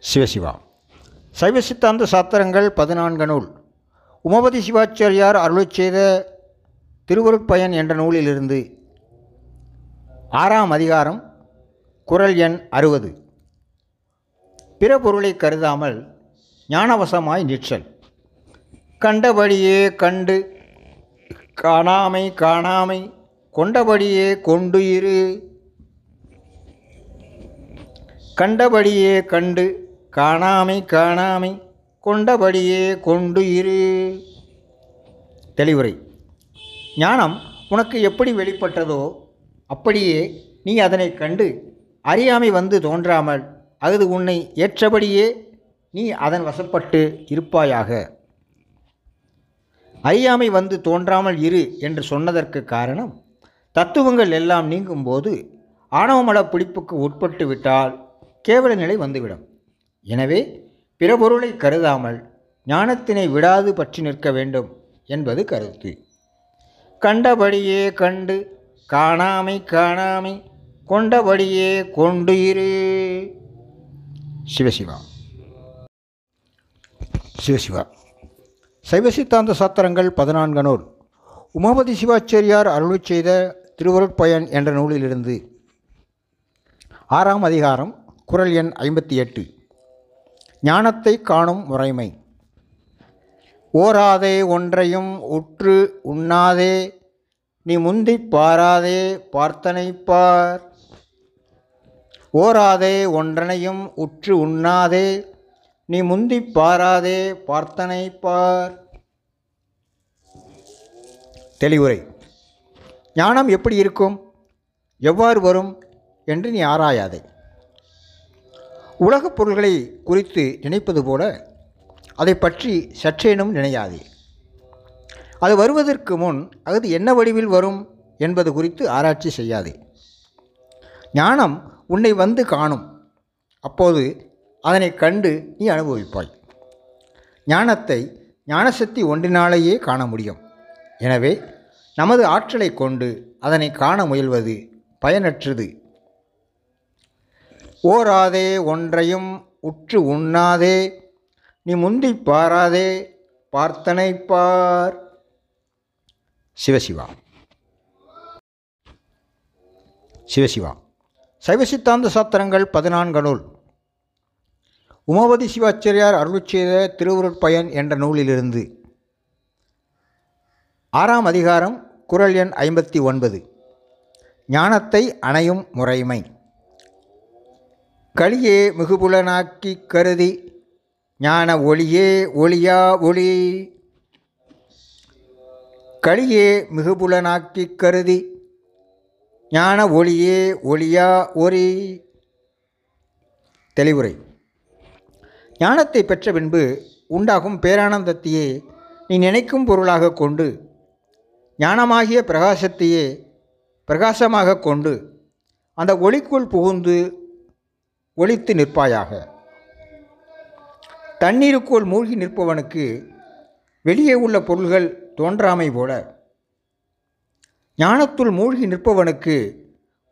சிவசிவா. சைவ சித்தாந்த சாத்திரங்கள் பதினான்கு நூல். உமபதி சிவாச்சாரியார் அருளை செய்த திருவருட்பயன் என்ற நூலிலிருந்து ஆறாம் அதிகாரம் குறள் எண் அறுபது. பிற பொருளை கருதாமல் ஞானவசமாய் நிற்றல் கண்டபடியே கண்டு காணாமை காணாமை கொண்டபடியே கொண்டு இரு. கண்டபடியே கண்டு காணாமை காணாமை கொண்டபடியே கொண்டு இரு. தெளிவுரை. ஞானம் உனக்கு எப்படி வெளிப்பட்டதோ அப்படியே நீ அதனை கண்டு அறியாமை வந்து தோன்றாமல் அது உன்னை ஏற்றபடியே நீ அதன் வசப்பட்டு இருப்பாயாக. அறியாமை வந்து தோன்றாமல் இரு என்று சொன்னதற்கு காரணம் தத்துவங்கள் எல்லாம் நீங்கும்போது ஆணவமல பிடிப்புக்கு உட்பட்டு விட்டால் கேவல நிலை வந்துவிடும். எனவே பிறபொருளை கருதாமல் ஞானத்தினை விடாது பற்றி நிற்க வேண்டும் என்பது கருத்து. கண்டபடியே கண்டு காணாமை காணாமை கொண்டபடியே கொண்டு இரு. சிவசிவா. சிவசிவா. சைவ சித்தாந்த சாத்திரங்கள் பதினான்கு நூல். உமாபதி சிவாச்சாரியார் அருளிச் செய்த திருவருட்பயன் என்ற நூலிலிருந்து. ஆறாம் அதிகாரம் குரல் எண் ஐம்பத்தி எட்டு. ஞானத்தை காணும் முறைமை. ஓராதே ஒன்றையும் உற்று உண்ணாதே நீ முந்திப் பாராதே பார்த்தனை பார் ஓராதே ஒன்றனையும் உற்று உண்ணாதே நீ முந்திப் பாராதே பார்த்தனை பார் தெளிவுரை. ஞானம் எப்படி இருக்கும்? எவ்வாறு வரும்? என்று நீ ஆராயாதே. உலகப் பொருள்களை குறித்து நினைப்பது போல அதை பற்றி சற்றேனும் நினையாதே. அது வருவதற்கு முன் அது என்ன வடிவில் வரும் என்பது குறித்து ஆராய்ச்சி செய்யாதே. ஞானம் உன்னை வந்து காணும். அப்போது அதனை கண்டு நீ அனுபவிப்பாய். ஞானத்தை ஞானசக்தி ஒன்றினாலேயே காண முடியும். எனவே நமது ஆற்றலை கொண்டு அதனை காண முயல்வது பயனற்றது. ஓராதே ஒன்றையும் உற்று உண்ணாதே நீ முந்தி பாராதே பார்த்தனை பார். சிவசிவா. சிவசிவா. சைவ சித்தாந்த சாத்திரங்கள் பதினான்கு நூல். உமாபதி சிவாச்சாரியார் அருளிச் செய்த திருவுருட்பயன் என்ற நூலிலிருந்து. ஆறாம் அதிகாரம் குறள் எண் ஐம்பத்தி ஒன்பது. ஞானத்தை அணையும் முறைமை. களியே மிகுபுலனாக்கி கருதி ஞான ஒளியே ஒளியா ஒளி. களியே மிகுபுலனாக்கி கருதி ஞான ஒளியே ஒளியா ஒளி தெளிவுரை. ஞானத்தை பெற்ற பின்பு உண்டாகும் பேரானந்தத்தையே நீ நினைக்கும் பொருளாக கொண்டு ஞானமாகிய பிரகாசத்தையே பிரகாசமாக கொண்டு அந்த ஒளிக்குள் புகுந்து ஒளித்து நிற்பாயாக. தண்ணீருக்குள் மூழ்கி நிற்பவனுக்கு வெளியே உள்ள பொருள்கள் தோன்றாமை போல. ஞானத்துள் மூழ்கி நிற்பவனுக்கு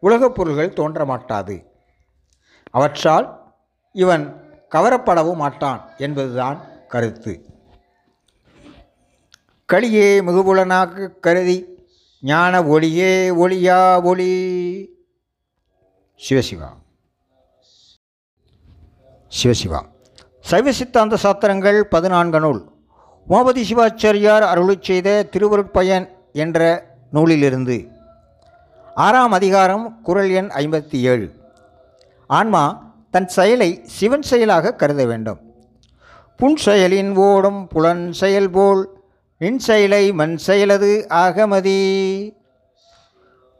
உலகப் பொருள்கள் தோன்ற மாட்டாது அவற்றால் இவன் கவரப்படவும் மாட்டான் என்பதுதான் கருத்து. களியே மிகுபுலனாக கருதி ஞான ஒளியே ஒளியா ஒளி. சிவசிவா. சிவசிவா. சைவ சித்தாந்த சாத்திரங்கள் பதினான்கு நூல். உமாபதி சிவாச்சாரியார் அருளிச் செய்த திருவருட்பயன் என்ற நூலிலிருந்து. ஆறாம் அதிகாரம் குறள் எண் ஐம்பத்தி ஏழு. ஆன்மா தன் செயலை சிவன் செயலாக கருத வேண்டும். புன் செயலின் ஓடும் புலன் செயல் போல் நின் செயலை மண் செயலது ஆகமதி.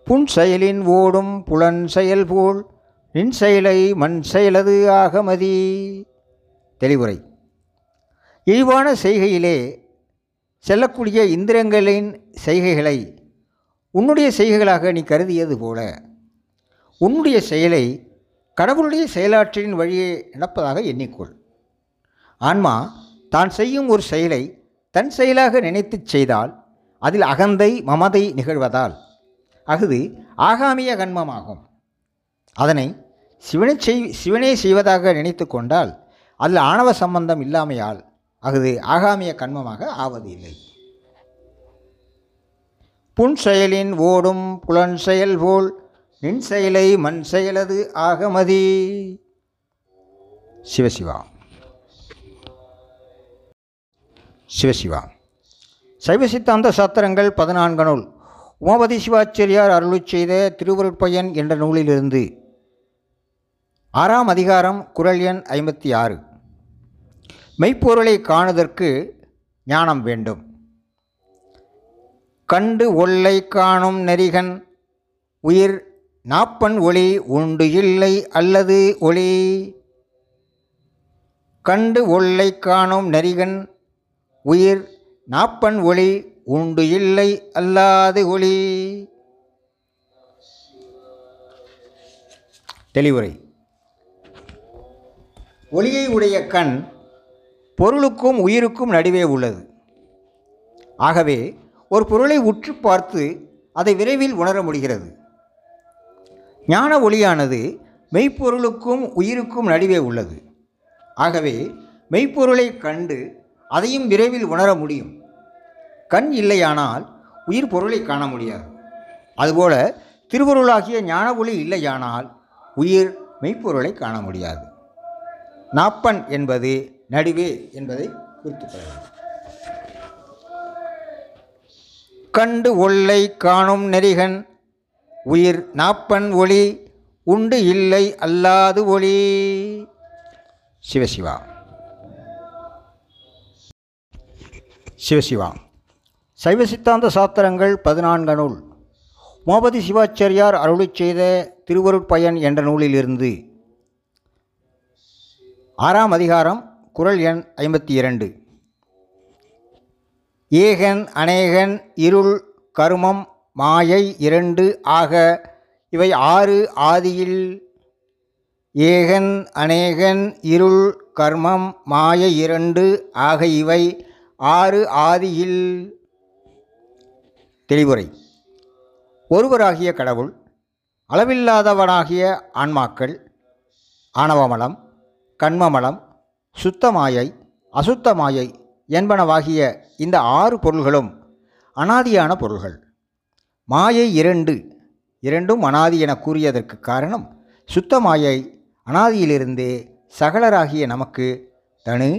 புன் செயலின் ஓடும் புலன் செயல் போல் நின் செயலை மண் செயலது ஆகமதி. தெளிவுரை. இழிவான செய்கையிலே செல்லக்கூடிய இந்திரங்களின் செய்கைகளை உன்னுடைய செய்கைகளாக நீ கருதியது போல உன்னுடைய செயலை கடவுளுடைய செயலாற்றின் வழியே நடப்பதாக எண்ணிக்கொள். ஆன்மா தான் செய்யும் ஒரு செயலை தன் செயலாக நினைத்துச் செய்தால் அதில் அகந்தை மமதை நிகழ்வதால் அஃது ஆகாமிய கண்மமாகும். அதனை சிவனை செய் சிவனே செய்வதாக நினைத்து கொண்டால் அதில் ஆணவ சம்பந்தம் இல்லாமையால் அஃது ஆகாமிய கண்மமாக ஆவது இல்லை புன் செயலின் ஓடும் புலன் செயல் போல் நின் செயலை மண் செயலது ஆகமதி. சிவசிவா. சிவசிவா. சைவ சித்தாந்த சாத்திரங்கள் பதினான்கு நூல். உமாபதி சிவாச்சாரியார் அருளுச் செய்த திருவருட்பயன் என்ற நூலிலிருந்து ஆறாம் அதிகாரம் குரல் எண் ஐம்பத்தி ஆறு. மெய்ப்பொருளை காணுதற்கு ஞானம் வேண்டும். கண்டு ஒல்லை காணும் நெறிகன் உயிர் நாப்பன் ஒளி உண்டு இல்லை அல்லது ஒளி? கண்டு ஒல்லை காணும் நெறிகன் உயிர் நாப்பன் ஒளி உண்டு இல்லை அல்லாது ஒளி? தெளிவுரை. ஒளியை உடைய கண் பொருளுக்கும் உயிருக்கும் நடுவே உள்ளது. ஆகவே ஒரு பொருளை உற்று பார்த்து அதை விரைவில் உணர முடிகிறது. ஞான ஒளியானது மெய்ப்பொருளுக்கும் உயிருக்கும் நடுவே உள்ளது. ஆகவே மெய்ப்பொருளை கண்டு அதையும் விரைவில் உணர முடியும். கண் இல்லையானால் உயிர் பொருளை காண முடியாது. அதுபோல திருவருளாகிய ஞான ஒளி இல்லையானால் உயிர் மெய்ப்பொருளை காண முடியாது. நாப்பன் என்பது நடுவே என்பதை குறித்துக் கொள்ளலாம். கண்டு ஒல்லை காணும் நெறிகன் உயிர் நாப்பன் ஒளி உண்டு இல்லை அல்லாது ஒளி. சிவசிவா. சிவசிவா. சைவ சித்தாந்த சாத்திரங்கள் பதினான்கு நூல். மோபதி சிவாச்சாரியார் அருளிச் செய்த திருவருட்பயன் என்ற நூலிலிருந்து ஆறாம் அதிகாரம் குரல் எண் ஐம்பத்தி இரண்டு ஏகன் அநேகன் இருள் கருமம் மாயை இரண்டு ஆக இவை ஆறு ஆதியில். ஏகன் அநேகன் இருள் கர்மம் மாய இரண்டு ஆக இவை ஆறு ஆதியில். தெளிவுரை. ஒருவராகிய கடவுள் அளவில்லாதவனாகிய ஆன்மாக்கள் ஆணவமலம் கண்மமலம் சுத்தமாயை அசுத்தமாயை என்பனவாகிய இந்த ஆறு பொருள்களும் அனாதியான பொருள்கள். மாயை இரண்டு இரண்டும் அனாதி என கூறியதற்கு காரணம் சுத்தமாயை அனாதியிலிருந்தே சகலராகிய நமக்கு தனு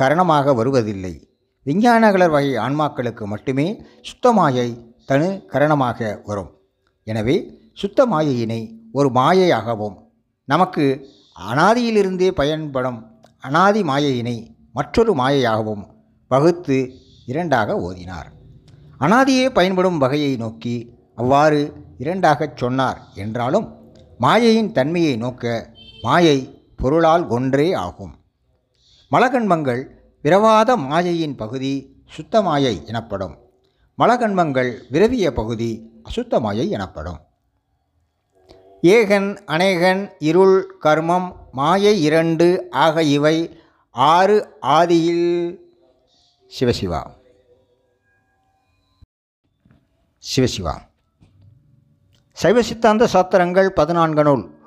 கரணமாக வருவதில்லை. விஞ்ஞானகலர் வகை ஆன்மாக்களுக்கு மட்டுமே சுத்தமாயை தனு கரணமாக வரும். எனவே சுத்த மாயையினை ஒரு மாயையாகவும் நமக்கு அனாதியிலிருந்தே பயன்படும் அனாதி மாயையினை மற்றொரு மாயையாகவும் வகுத்து இரண்டாக ஓதினார். அனாதியே பயன்படும் வகையை நோக்கி அவ்வாறு இரண்டாகச் சொன்னார் என்றாலும் மாயையின் தன்மையை நோக்க மாயை பொருளால் ஒன்றே ஆகும். மலகண்மங்கள் விரவாத மாயையின் பகுதி சுத்த மாயை எனப்படும். மலகண்மங்கள் விரவிய பகுதி அசுத்த மாயை எனப்படும். ஏகன் அநேகன் இருள் கர்மம் மாயை இரண்டு ஆக இவை ஆறு ஆதியில். சிவசிவா. சிவசிவா. சைவ சித்தாந்த சாத்திரங்கள் பதினான்கு நூல்.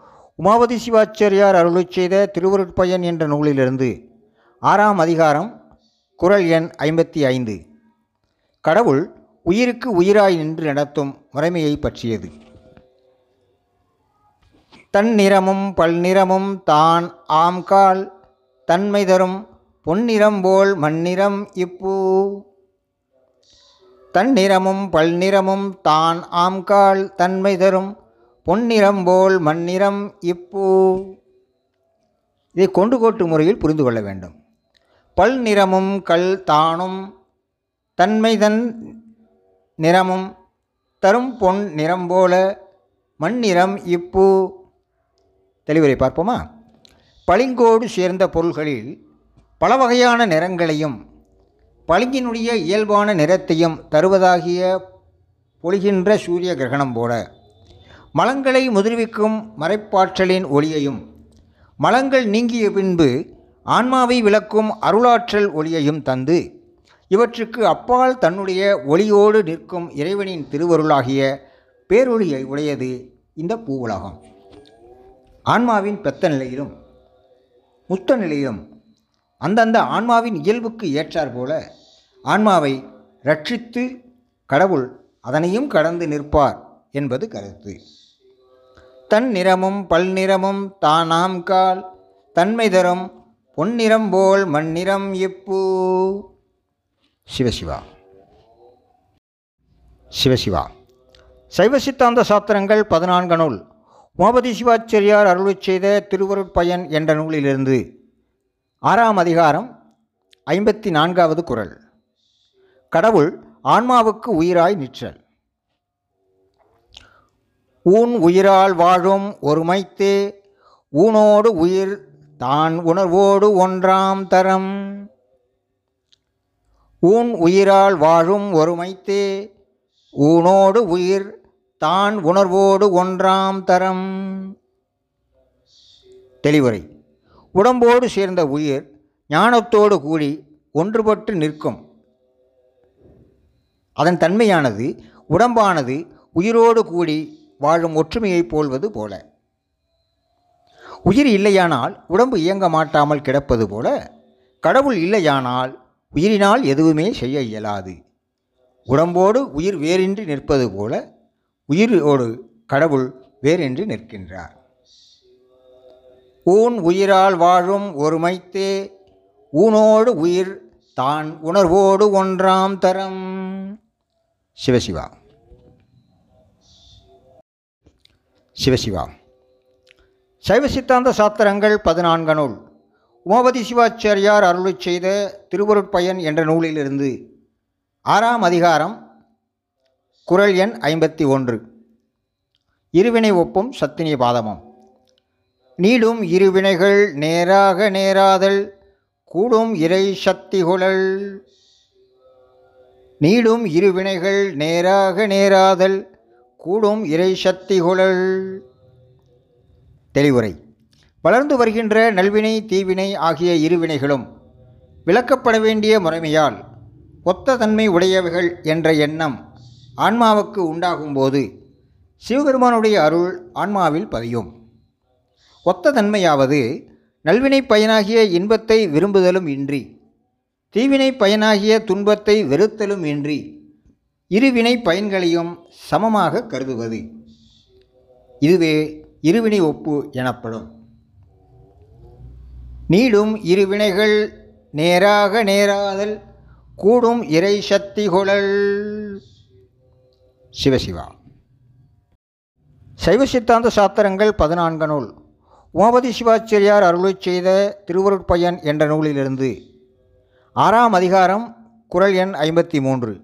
உமாவதி சிவாச்சாரியார் அருளை செய்த திருவருட்பயன் என்ற நூலிலிருந்து ஆறாம் அதிகாரம் குரல் எண் ஐம்பத்தி ஐந்து. கடவுள் உயிருக்கு உயிராய் நின்று நடத்தும் முறைமையை பற்றியது. தன்னிறமும் பல்நிறமும் தான் ஆம்கால் தன்மை தரும் பொன்னிறம் போல் மண்ணிறம் இப்பூ. தன்னிறமும் பல்நிறமும் தான் ஆம்கால் தன்மை தரும் பொன்னிறம் போல் மண்ணிறம் இப்பூ. இதை கொண்டு கோட்டு முறையில் புரிந்து கொள்ள வேண்டும். பல் நிறமும் கல் தானும் தன்மைதன் நிறமும் தரும் பொன் நிறம் போல மண்ணிறம் இப்பூ. தெளிவுரை பார்ப்போமா? பளிங்கோடு சேர்ந்த பொருள்களில் பல வகையான நிறங்களையும் பளிங்கினுடைய இயல்பான நிறத்தையும் தருவதாகிய பொழிகின்ற சூரிய கிரகணம் போல மலங்களை முதிர்விக்கும் மறைப்பாற்றலின் ஒளியையும் மலங்கள் நீங்கிய பின்பு ஆன்மாவை விளக்கும் அருளாற்றல் ஒளியையும் தந்து இவற்றுக்கு அப்பால் தன்னுடைய ஒளியோடு நிற்கும் இறைவனின் திருவருளாகிய பேரொளியை உடையது இந்த பூவுலகம். ஆன்மாவின் பெத்த நிலையிலும் முத்த நிலையிலும் அந்தந்த ஆன்மாவின் இயல்புக்கு ஏற்றாற்போல ஆன்மாவை ரட்சித்து கடவுள் அதனையும் கடந்து நிற்பார் என்பது கருத்து. தன் நிறமும் பல்நிறமும் தானாம் கால் தன்மை தரும் பொன்னிறம் போல் மண்ணிறம் எப்பூ சிவசிவா சிவசிவா சைவ. சித்தாந்த சாத்திரங்கள் பதினான்கு நூல் உமாபதி சிவாச்சரியார் அருளிச் செய்த திருவருட்பயன் என்ற நூலிலிருந்து ஆறாம் அதிகாரம் ஐம்பத்தி நான்காவது குரல். கடவுள் ஆன்மாவுக்கு உயிராய் நிற்றல். ஊன் உயிரால் வாழும் ஒருமைத்தே ஊனோடு உயிர் தான் உணர்வோடு ஒன்றாம் தரம். ஊன் உயிரால் வாழும் ஒருமைத்தே ஊனோடு உயிர் தான் உணர்வோடு ஒன்றாம் தரம். தெளிவுரை. உடம்போடு சேர்ந்த உயிர் ஞானத்தோடு கூடி ஒன்றுபட்டு நிற்கும். அதன் தன்மையானது உடம்பானது உயிரோடு கூடி வாழும் ஒற்றுமையைப் போல்வது போல. உயிர் இல்லையானால் உடம்பு இயங்க மாட்டாமல் கிடப்பது போல. கடவுள் இல்லையானால் உயிரினால் எதுவுமே செய்ய இயலாது. உடம்போடு உயிர் வேறின்றி நிற்பது போல. உயிரோடு கடவுள் வேறென்று நிற்கின்றார். ஊன் உயிரால் வாழும் ஒருமைத்தே ஊனோடு உயிர் தான் உணர்வோடு ஒன்றாம் தரம். சிவசிவா. சிவசிவா. சைவ சித்தாந்த சாத்திரங்கள் பதினான்கு நூல். உமாபதி சிவாச்சாரியார் அருளை செய்த திருவருட்பயன் என்ற நூலிலிருந்து ஆறாம் அதிகாரம் குறள் எண் ஐம்பத்தி ஒன்று. இருவினை ஒப்பும் சத்தினிய பாதமம். நீடும் இருவினைகள் நேராக நேராதல் கூடும் இறை சக்திகுழல் நீடும் இருவினைகள் நேராக நேராதல் கூடும் இறை சக்திகுழல் தெளிவுரை. வளர்ந்து வருகின்ற நல்வினை தீவினை ஆகிய இருவினைகளும் விளக்கப்பட வேண்டிய முறைமையால் ஒத்த தன்மை உடையவைகள் என்ற எண்ணம் ஆன்மாவுக்கு உண்டாகும்போது சிவபெருமானுடைய அருள் ஆன்மாவில் பதியும். ஒத்த தன்மையாவது நல்வினை பயனாகிய இன்பத்தை விரும்புதலும் இன்றி தீவினை பயனாகிய துன்பத்தை வெறுத்தலும் இன்றி இருவினை பயன்களையும் சமமாக கருதுவது. இதுவே இருவினை ஒப்பு எனப்படும். நீடும் இருவினைகள் நேராக நேராதல் கூடும் இறை சக்தி குழல் சிவசிவா. சைவ சித்தாந்த சாத்திரங்கள் பதினான்கு நூல். உமாபதி சிவாச்சாரியார் அருளை செய்த திருவருட்பயன் என்ற நூலிலிருந்து ஆறாம் அதிகாரம் குறள் எண் ஐம்பத்தி மூன்று.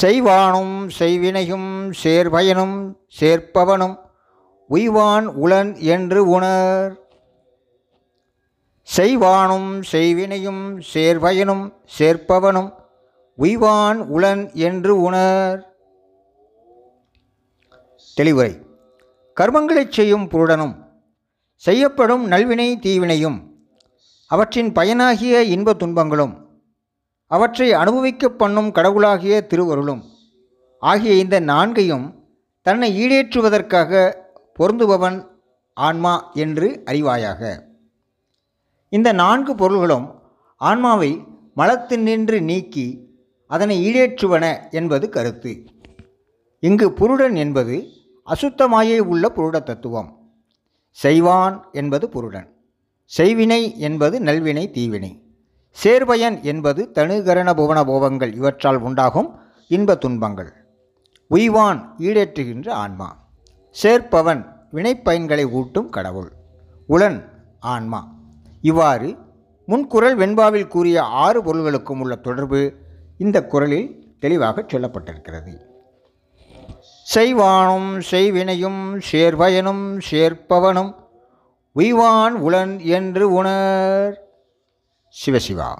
செய்வானும் செய்வினையும் சேர்பயனும் சேர்ப்பவனும் உய்வான் உளன் என்று உணர். செய்வானும் செய்வினையும் சேர்பயனும் சேர்ப்பவனும் உய்வான் உளன் என்று உணர். தெளிவுரை. கர்மங்களைச் செய்யும் புருடனும் செய்யப்படும் நல்வினை தீவினையும் அவற்றின் பயனாகிய இன்ப துன்பங்களும் அவற்றை அனுபவிக்கப் பண்ணும் கடவுளாகிய திருவருளும் ஆகிய இந்த நான்கையும் தன்னை ஈடேற்றுவதற்காக பொருந்துபவன் ஆன்மா என்று அறிவாயாக. இந்த நான்கு பொருள்களும் ஆன்மாவை மலத்தினின்று நீக்கி அதனை ஈடேற்றுவன என்பது கருத்து. இங்கு புருடன் என்பது அசுத்தமாயே உள்ள புருட தத்துவம். செய்வான் என்பது புருடன். செய்வினை என்பது நல்வினை தீவினை. சேர்பயன் என்பது தனுகரண புவன போவங்கள் இவற்றால் உண்டாகும் இன்ப துன்பங்கள். உய்வான் ஈடேற்றுகின்ற ஆன்மா. சேர்ப்பவன் வினைப்பயன்களை ஊட்டும் கடவுள். உளன் ஆன்மா. இவ்வாறு முன்குரல் வெண்பாவில் கூறிய ஆறு பொருள்களுக்கும் உள்ள தொடர்பு இந்த குறளில் தெளிவாக சொல்லப்பட்டிருக்கிறது. செய்வானும் செய்வினையும் சேர்பயனும் சேர்ப்பவனும் உய்வான் உளன் என்று உணர். சிவசிவா.